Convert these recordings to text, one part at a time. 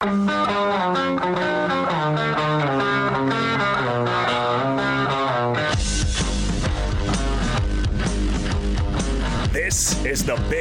This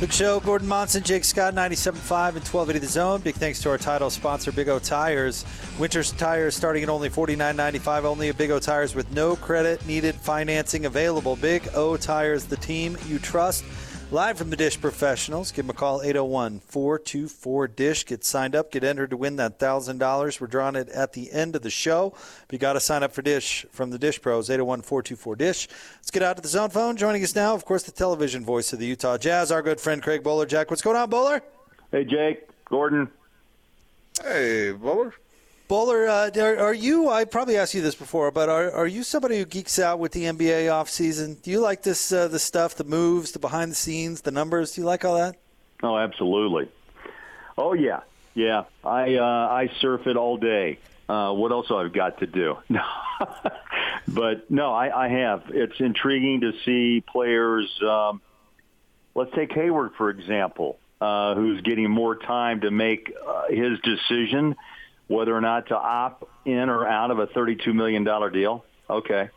Big show, Gordon Monson, Jake Scott, 97.5 and 1280 The Zone. Big thanks to our title sponsor, Big O Tires. Winter's tires starting at only $49.95. Only at Big O Tires with no credit needed financing available. Big O Tires, the team you trust. Live from the Dish Professionals. Give them a call, 801 424 Dish. Get signed up, get entered to win that $1,000. We're drawing it at the end of the show. But you got to sign up for Dish from the Dish Pros, 801 424 Dish. Let's get out to the zone phone. Joining us now, of course, the television voice of the Utah Jazz, our good friend Craig Bolerjack, what's going on, Boler? Hey, Jake, Gordon. Hey, Boler. Boler, uh, are, are, you? I probably asked you this before, but are, are you somebody who geeks out with the NBA offseason? Do you like this uh, the stuff, the moves, the behind the scenes, the numbers? Do you like all that? Oh, absolutely. Oh yeah, yeah. I uh, I surf it all day. Uh, what else I've got to do? No, but no, I, I have. It's intriguing to see players. Um, let's take Hayward for example, uh, who's getting more time to make uh, his decision whether or not to opt in or out of a $32 million deal. Okay.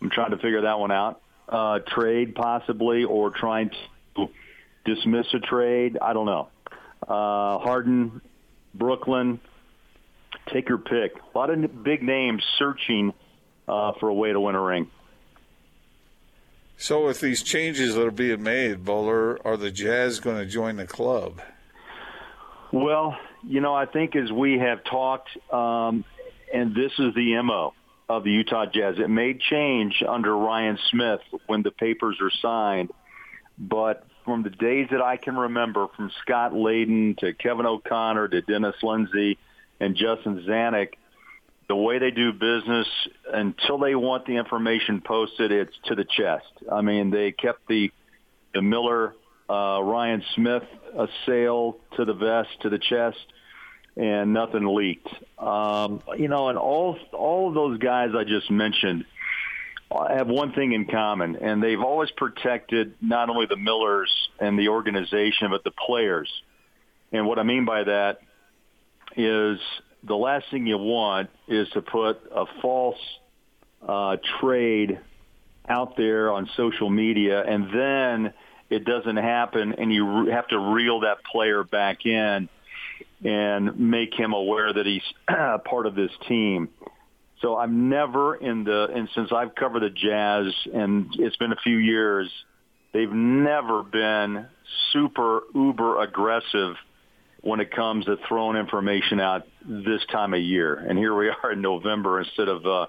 I'm trying to figure that one out. Uh, trade possibly or trying to dismiss a trade. I don't know. Uh, Harden, Brooklyn, take your pick. A lot of big names searching uh, for a way to win a ring. So, with these changes that are being made, Boler, are the Jazz going to join the club? Well, you know, I think as we have talked, um, and this is the MO of the Utah Jazz, it may change under Ryan Smith when the papers are signed, but from the days that I can remember, from Scott Layden to Kevin O'Connor to Dennis Lindsey and Justin Zanik, the way they do business until they want the information posted, it's to the chest. I mean, they kept the the Miller uh, Ryan Smith a sale to the vest, to the chest, and nothing leaked. Um, you know, and all all of those guys I just mentioned have one thing in common, and they've always protected not only the Millers and the organization, but the players. And what I mean by that is the last thing you want is to put a false uh, trade out there on social media, and then it doesn't happen, and you have to reel that player back in and make him aware that he's part of this team. So I'm never in the, and since I've covered the Jazz, and it's been a few years, they've never been super uber aggressive when it comes to throwing information out this time of year. And here we are in November instead of uh,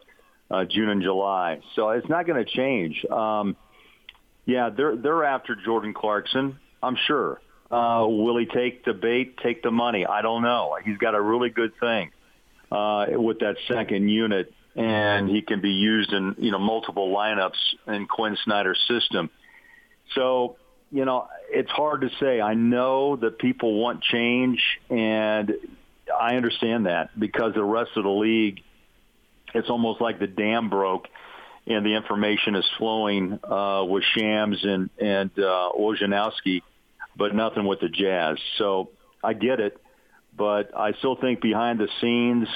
uh, June and July. So it's not going to change. Um, yeah, they're they're after Jordan Clarkson. I'm sure. Uh, will he take the bait, take the money? I don't know. He's got a really good thing uh, with that second unit, and he can be used in you know multiple lineups in Quin Snyder's system. So you know it's hard to say. I know that people want change, and I understand that because the rest of the league, it's almost like the dam broke and the information is flowing uh, with Shams and and uh, Wojnarowski, but nothing with the Jazz. So I get it, but I still think behind the scenes,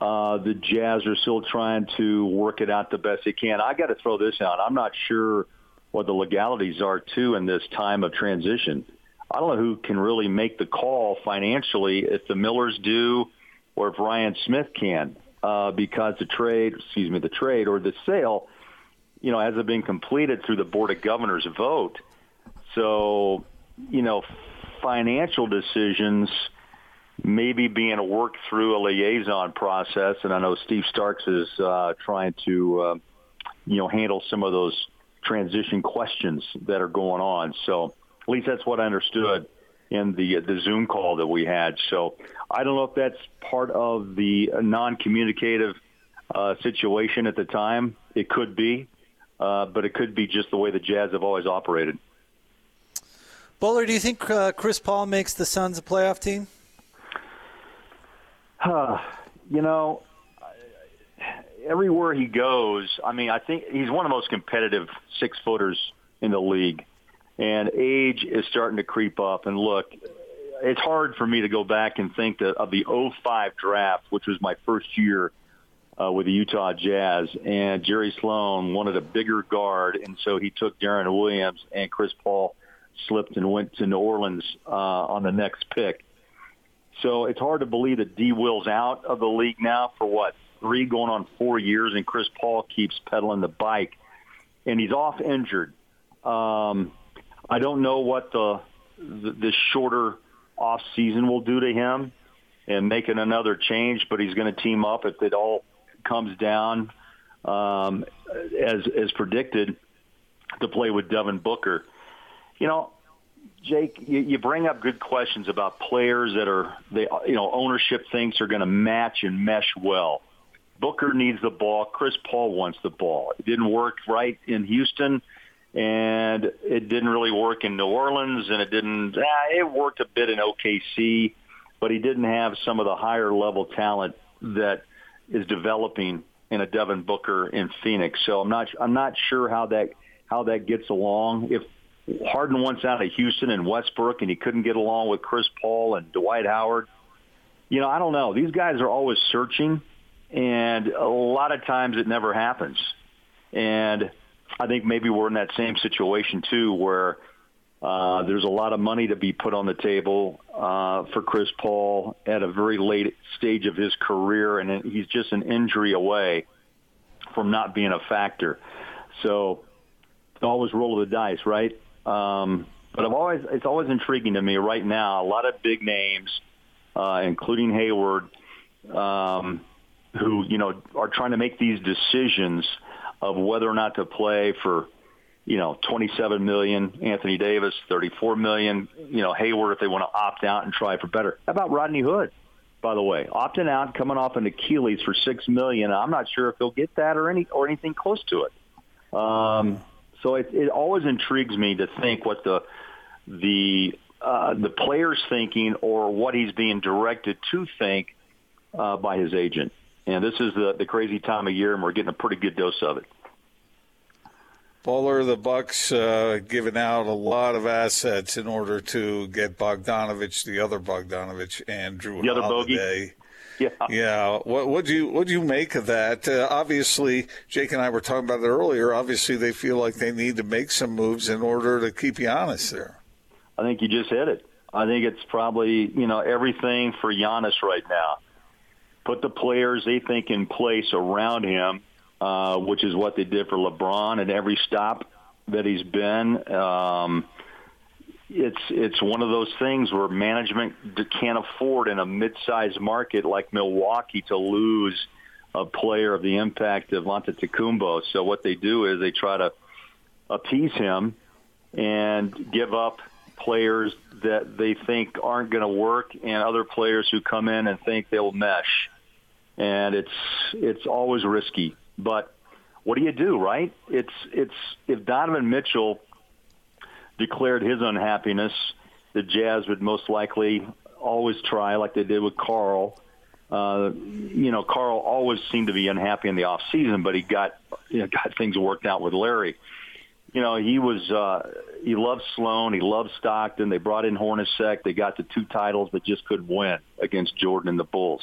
uh, the Jazz are still trying to work it out the best they can. I got to throw this out. I'm not sure what the legalities are too in this time of transition. I don't know who can really make the call financially if the Millers do or if Ryan Smith can uh, because the trade, excuse me, the trade or the sale, you know, hasn't been completed through the Board of Governors vote. So, you know, financial decisions maybe being worked through a liaison process, and I know Steve Starks is uh, trying to, uh, you know, handle some of those transition questions that are going on. So at least that's what I understood in the the Zoom call that we had. So I don't know if that's part of the non-communicative uh, situation at the time. It could be, uh, but it could be just the way the Jazz have always operated. Boler, do you think uh, Chris Paul makes the Suns a playoff team? you know, everywhere he goes, I mean, I think he's one of the most competitive six footers in the league. And age is starting to creep up. And look, it's hard for me to go back and think that of the 05 draft, which was my first year uh, with the Utah Jazz, and Jerry Sloan wanted a bigger guard, and so he took Deron Williams, and Chris Paul slipped and went to New Orleans uh, on the next pick. So it's hard to believe that D. Will's out of the league now for what three going on four years, and Chris Paul keeps pedaling the bike, and he's off injured. Um, I don't know what the the, shorter off season will do to him and making another change, but he's going to team up if it all comes down um, as as predicted to play with Devin Booker. You know, Jake, you, you bring up good questions about players that are they you know ownership thinks are going to match and mesh well. Booker needs the ball. Chris Paul wants the ball. It didn't work right in Houston, and it didn't really work in New Orleans, and it didn't. Eh, it worked a bit in OKC, but he didn't have some of the higher level talent that is developing in a Devin Booker in Phoenix. So I'm not. I'm not sure how that how that gets along. If Harden wants out of Houston and Westbrook, and he couldn't get along with Chris Paul and Dwight Howard. You know, I don't know. These guys are always searching, and a lot of times it never happens. And I think maybe we're in that same situation too, where uh, there's a lot of money to be put on the table uh, for Chris Paul at a very late stage of his career, and he's just an injury away from not being a factor. So always roll of the dice, right? Um, but I've always it's always intriguing to me right now. A lot of big names, uh, including Hayward, um, who you know are trying to make these decisions of whether or not to play for you know 27 million. Anthony Davis 34 million. You know Hayward if they want to opt out and try for better. How about Rodney Hood? By the way, opting out, coming off an Achilles for six million. I'm not sure if he'll get that or any or anything close to it. Um, so it, it always intrigues me to think what the the uh, the player's thinking or what he's being directed to think uh, by his agent. And this is the, the crazy time of year, and we're getting a pretty good dose of it. Boler, the Bucks uh, giving out a lot of assets in order to get Bogdanovic, the other Bogdanovic, and Jrue the other Holiday. Bogey. Yeah. Yeah. What would you what do you make of that? Uh, obviously, Jake and I were talking about it earlier. Obviously, they feel like they need to make some moves in order to keep Giannis there. I think you just hit it. I think it's probably you know everything for Giannis right now. Put the players they think in place around him, uh, which is what they did for LeBron at every stop that he's been. Um, it's it's one of those things where management can't afford in a mid-sized market like Milwaukee to lose a player of the impact of Antetokounmpo. So what they do is they try to appease him and give up players that they think aren't going to work and other players who come in and think they'll mesh. And it's it's always risky, but what do you do, right? It's it's if Donovan Mitchell declared his unhappiness, the Jazz would most likely always try, like they did with Karl. Uh, you know, Karl always seemed to be unhappy in the off season, but he got you know, got things worked out with Larry. You know, he was uh, he loved Sloan, he loved Stockton. They brought in Hornacek. They got the two titles, but just couldn't win against Jordan and the Bulls.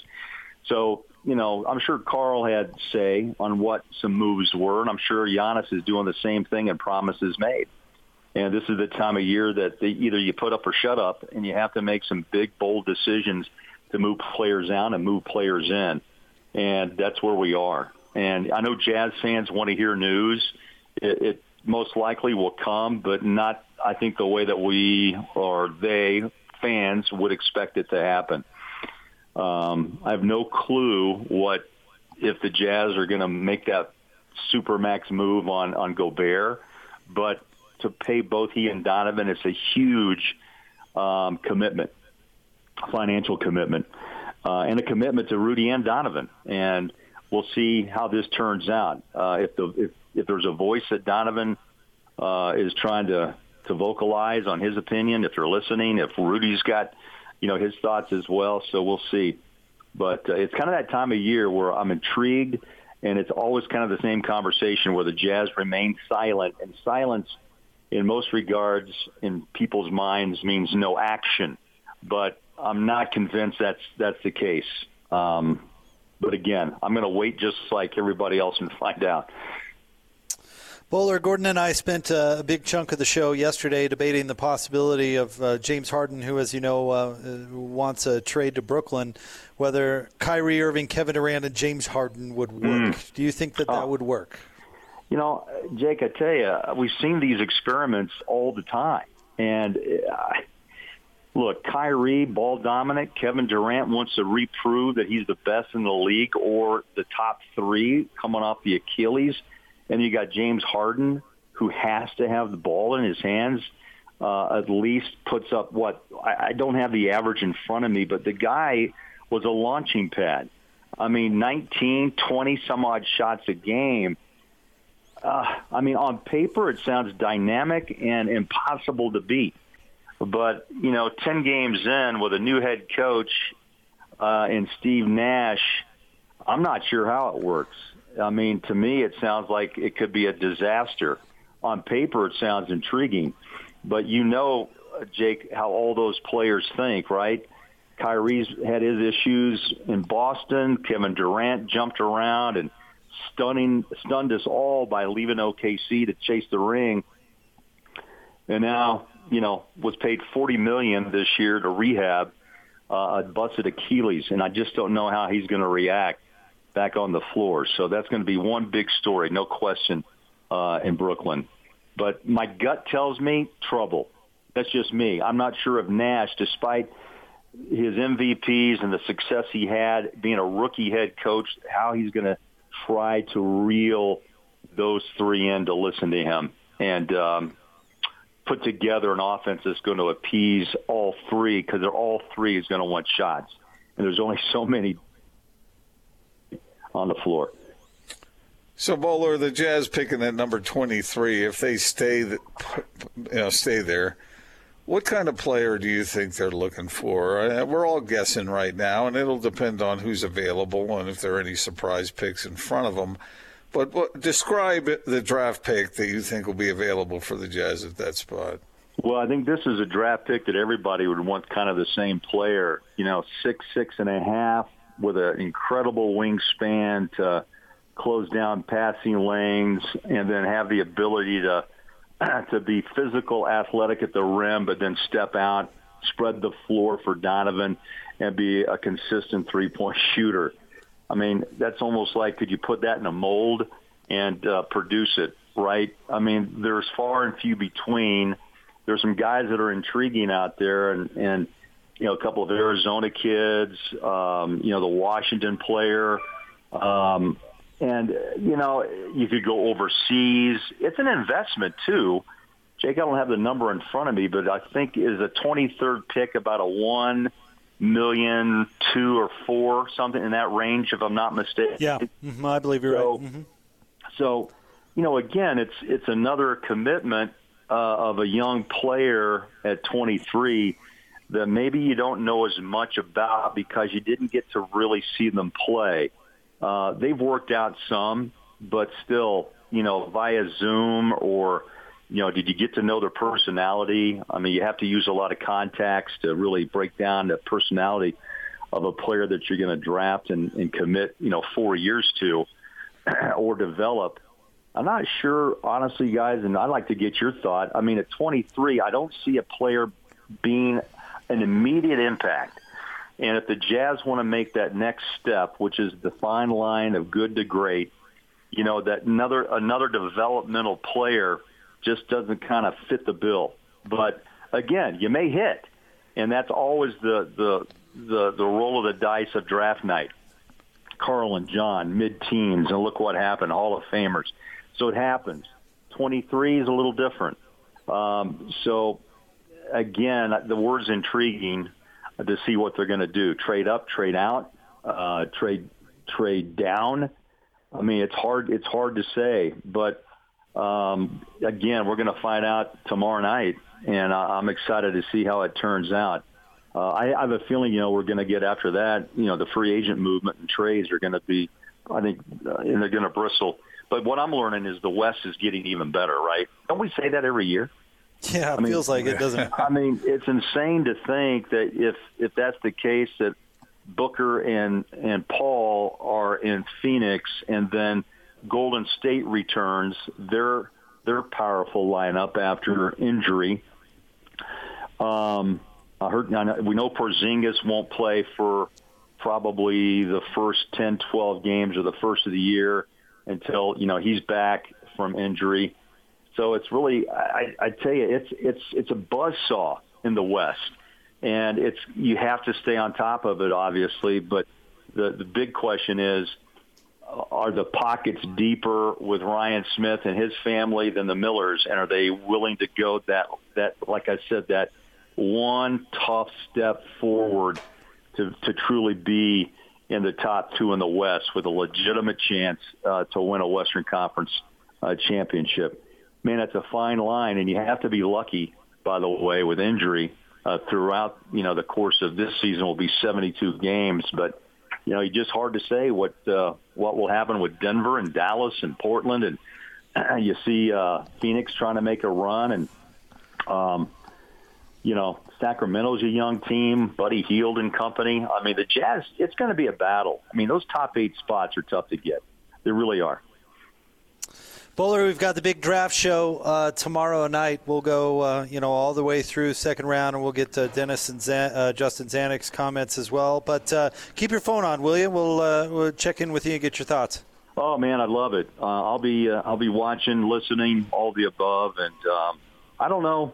So you know, I'm sure Karl had say on what some moves were, and I'm sure Giannis is doing the same thing and promises made. And this is the time of year that they, either you put up or shut up, and you have to make some big, bold decisions to move players out and move players in. And that's where we are. And I know Jazz fans want to hear news. It, it most likely will come, but not, I think, the way that we or they, fans, would expect it to happen. Um, I have no clue what if the Jazz are going to make that super max move on on Gobert, but to pay both he and Donovan. It's a huge um, commitment, financial commitment, uh, and a commitment to Rudy and Donovan. And we'll see how this turns out. Uh, if the if if there's a voice that Donovan uh, is trying to to vocalize on his opinion, if they're listening, if Rudy's got you know his thoughts as well. So we'll see. But uh, it's kind of that time of year where I'm intrigued, and it's always kind of the same conversation where the Jazz remain silent, and silence in most regards in people's minds means no action. But I'm not convinced that's that's the case. Um, but again, I'm going to wait just like everybody else and find out. Boler, Gordon and I spent uh, a big chunk of the show yesterday debating the possibility of uh, James Harden, who, as you know, uh, wants a trade to Brooklyn, whether Kyrie Irving, Kevin Durant, and James Harden would work. Mm. Do you think that that oh. would work? You know, Jake, I tell you, we've seen these experiments all the time. And uh, look, Kyrie, ball dominant. Kevin Durant wants to reprove that he's the best in the league or the top three coming off the Achilles. And you got James Harden, who has to have the ball in his hands. Uh, at least puts up what I, I don't have the average in front of me, but the guy was a launching pad. I mean, 19, 20 some odd shots a game. Uh, I mean, on paper, it sounds dynamic and impossible to beat. But, you know, 10 games in with a new head coach uh, and Steve Nash, I'm not sure how it works. I mean, to me, it sounds like it could be a disaster. On paper, it sounds intriguing, but you know, Jake, how all those players think, right? Kyrie's had his issues in Boston. Kevin Durant jumped around and stunning stunned us all by leaving OKC to chase the ring. And now, you know, was paid 40 million this year to rehab uh, a busted Achilles, and I just don't know how he's going to react back on the floor. So that's going to be one big story, no question, uh, in Brooklyn. But my gut tells me trouble. That's just me. I'm not sure if Nash, despite his MVPs and the success he had being a rookie head coach, how he's going to try to reel those three in to listen to him and um, put together an offense that's going to appease all three because they're all three is going to want shots. And there's only so many on the floor. So Boler, the Jazz picking at number 23, if they stay, you know, stay there, what kind of player do you think they're looking for? Uh, we're all guessing right now, and it'll depend on who's available and if there are any surprise picks in front of them. But what, describe the draft pick that you think will be available for the Jazz at that spot. Well, I think this is a draft pick that everybody would want kind of the same player. You know, six, six and a half, with an incredible wingspan to close down passing lanes and then have the ability to to be physical, athletic at the rim, but then step out, spread the floor for Donovan, and be a consistent three-point shooter. I mean, that's almost like could you put that in a mold and uh, produce it, right? I mean, there's far and few between. There's some guys that are intriguing out there, and and you know, a couple of Arizona kids, um, you know, the Washington player. Um, and, you know, you could go overseas. It's an investment, too. Jake, I don't have the number in front of me, but I think is a 23rd pick about a one million, two or four, something in that range, if I'm not mistaken. Yeah, mm-hmm, I believe you're so, right. Mm-hmm. So, you know, again, it's it's another commitment uh, of a young player at 23 that maybe you don't know as much about because you didn't get to really see them play. Uh, they've worked out some, but still, you know, via Zoom or, you know, did you get to know their personality? I mean, you have to use a lot of context to really break down the personality of a player that you're going to draft and, and commit, you know, four years to or develop. I'm not sure, honestly, guys, and I'd like to get your thought. I mean, at 23, I don't see a player being an immediate impact. And if the Jazz want to make that next step, which is the fine line of good to great, you know, that another another developmental player just doesn't kind of fit the bill. But again, you may hit, and that's always the the the, the roll of the dice of draft night. Karl and John, mid-teens, and look what happened, Hall of Famers. So it happens. 23 is a little different. Um, so again, the word's intriguing to see what they're going to do. Trade up, trade out, uh, trade trade down. I mean, it's hard. It's hard to say, but um, again, we're going to find out tomorrow night, and I'm excited to see how it turns out. Uh, I, I have a feeling, you know, we're going to get after that. You know, the free agent movement and trades are going to be, I think, uh, and they're going to bristle. But what I'm learning is the West is getting even better, right? Don't we say that every year? Yeah, it I mean, feels like it doesn't. I mean, it's insane to think that if if that's the case, that Booker and and Paul are in Phoenix, and then Golden State returns their their powerful lineup after injury. Um, I heard we know Porzingis won't play for probably the first 10, 12 games or the first of the year until you know he's back from injury. So it's really, I, I tell you, it's it's it's a buzz saw in the West, and it's you have to stay on top of it, obviously. But the the big question is, are the pockets deeper with Ryan Smith and his family than the Millers, and are they willing to go that that like I said that one tough step forward to, to truly be in the top two in the West with a legitimate chance uh, to win a Western Conference uh, championship. Man, that's a fine line, and you have to be lucky, by the way, with injury uh, throughout. You know, the course of this season will be 72 games, but you know, it's just hard to say what uh, what will happen with Denver and Dallas and Portland, and uh, you see uh, Phoenix trying to make a run, and um, you know, Sacramento's a young team, Buddy Hield and company. I mean, the Jazz, it's going to be a battle. I mean, those top eight spots are tough to get. They really are. Boler, we've got the big draft show uh, tomorrow night. We'll go, uh, you know, all the way through second round, and we'll get to Dennis and Zan- uh, Justin Zanik's comments as well. But uh, keep your phone on, will you? We'll, uh, we'll check in with you and get your thoughts. Oh man, I love it. Uh, I'll be I'll be watching, listening, all the above, and um, I don't know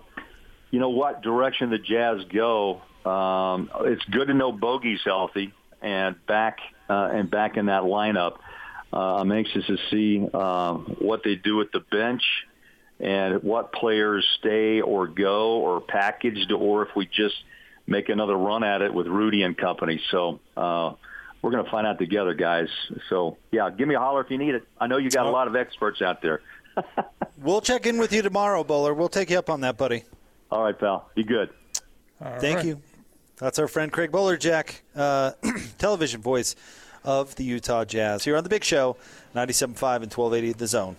you know what direction the Jazz go. Um, it's good to know Bogey's healthy and back uh, and back in that lineup. Uh, I'm anxious to see uh, what they do at the bench and what players stay or go or packaged, or if we just make another run at it with Rudy and company. So uh, we're going to find out together, guys. So yeah, give me a holler if you need it. I know you got a lot of experts out there. we'll check in with you tomorrow, Boler. We'll take you up on that, buddy. All right, pal. Be good. All Thank right. you. That's our friend Craig Bolerjack, uh, television voice of the Utah Jazz here on the Big Show, 97.5 and 1280 The Zone.